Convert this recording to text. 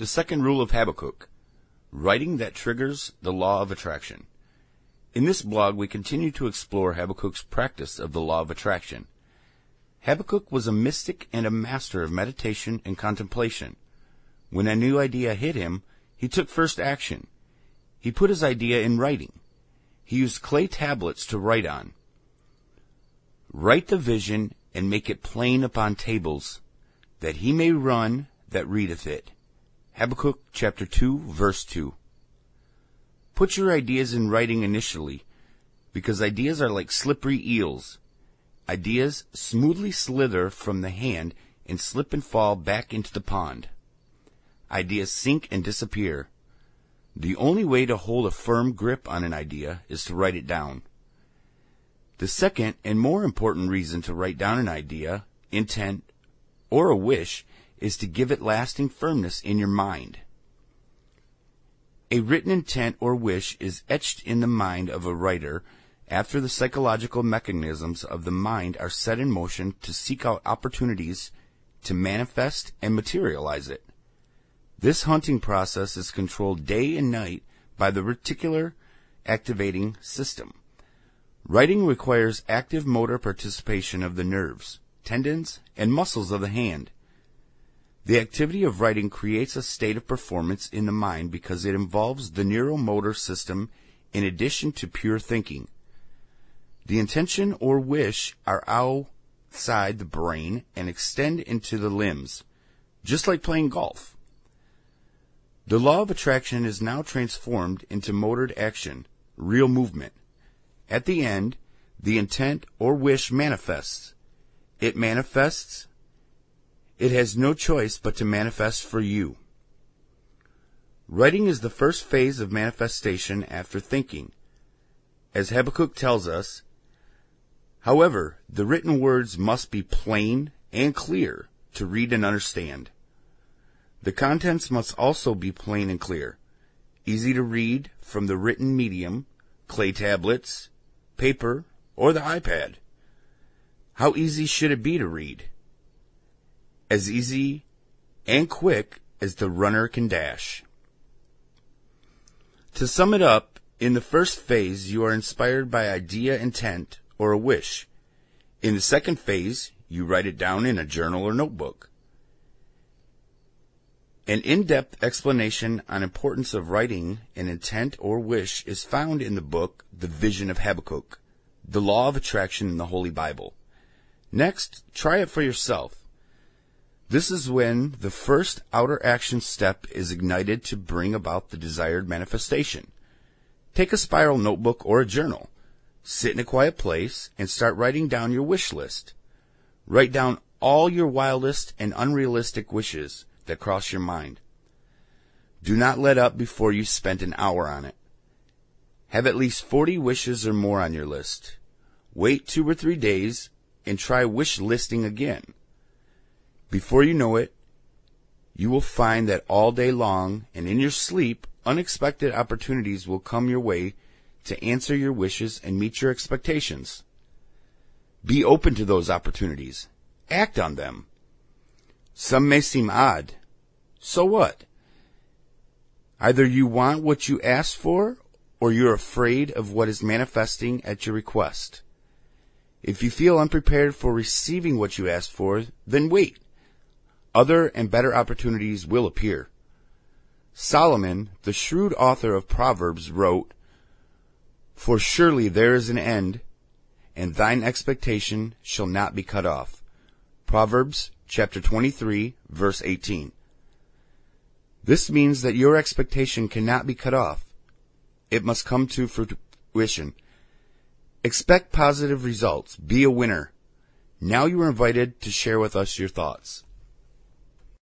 The second rule of Habakkuk writing that triggers the law of attraction. In this blog, we continue to explore Habakkuk's practice of the law of attraction. Habakkuk was a mystic and a master of meditation and contemplation. When a new idea hit him, he took first action. He put his idea in writing. He used clay tablets to write on. Write the vision and make it plain upon tables, that he may run that readeth it. Habakkuk chapter 2 verse 2. Put your ideas in writing initially, because ideas are like slippery eels. Ideas smoothly slither from the hand and slip and fall back into the pond. Ideas sink and disappear. The only way to hold a firm grip on an idea is to write it down. The second and more important reason to write down an idea, intent, or a wish is to give it lasting firmness in your mind. A written intent or wish is etched in the mind of a writer after the psychological mechanisms of the mind are set in motion to seek out opportunities to manifest and materialize it. This hunting process is controlled day and night by the reticular activating system. Writing requires active motor participation of the nerves, tendons, and muscles of the hand. The activity of writing creates a state of performance in the mind because it involves the neuromotor system in addition to pure thinking. The intention or wish are outside the brain and extend into the limbs, just like playing golf. The law of attraction is now transformed into motored action, real movement. At the end, the intent or wish manifests. It manifests it has no choice but to manifest for you. Writing is the first phase of manifestation after thinking. As Habakkuk tells us, however, the written words must be plain and clear to read and understand. The contents must also be plain and clear, easy to read from the written medium, clay tablets, paper, or the iPad. How easy should it be to read? As easy and quick as the runner can dash. To sum it up, in the first phase, you are inspired by idea, intent, or a wish. In the second phase, you write it down in a journal or notebook. An in-depth explanation on importance of writing an intent or wish is found in the book The Vision of Habakkuk, The Law of Attraction in the Holy Bible. Next, try it for yourself. This is when the first outer action step is ignited to bring about the desired manifestation. Take a spiral notebook or a journal. Sit in a quiet place and start writing down your wish list. Write down all your wildest and unrealistic wishes that cross your mind. Do not let up before you've spent an hour on it. Have at least 40 wishes or more on your list. Wait two or three days and try wish listing again. Before you know it, you will find that all day long and in your sleep, unexpected opportunities will come your way to answer your wishes and meet your expectations. Be open to those opportunities. Act on them. Some may seem odd. So what? Either you want what you asked for or you're afraid of what is manifesting at your request. If you feel unprepared for receiving what you asked for, then wait. Other and better opportunities will appear. Solomon, the shrewd author of Proverbs, wrote, For surely there is an end, and thine expectation shall not be cut off. Proverbs chapter 23, verse 18. This means that your expectation cannot be cut off. It must come to fruition. Expect positive results. Be a winner. Now you are invited to share with us your thoughts.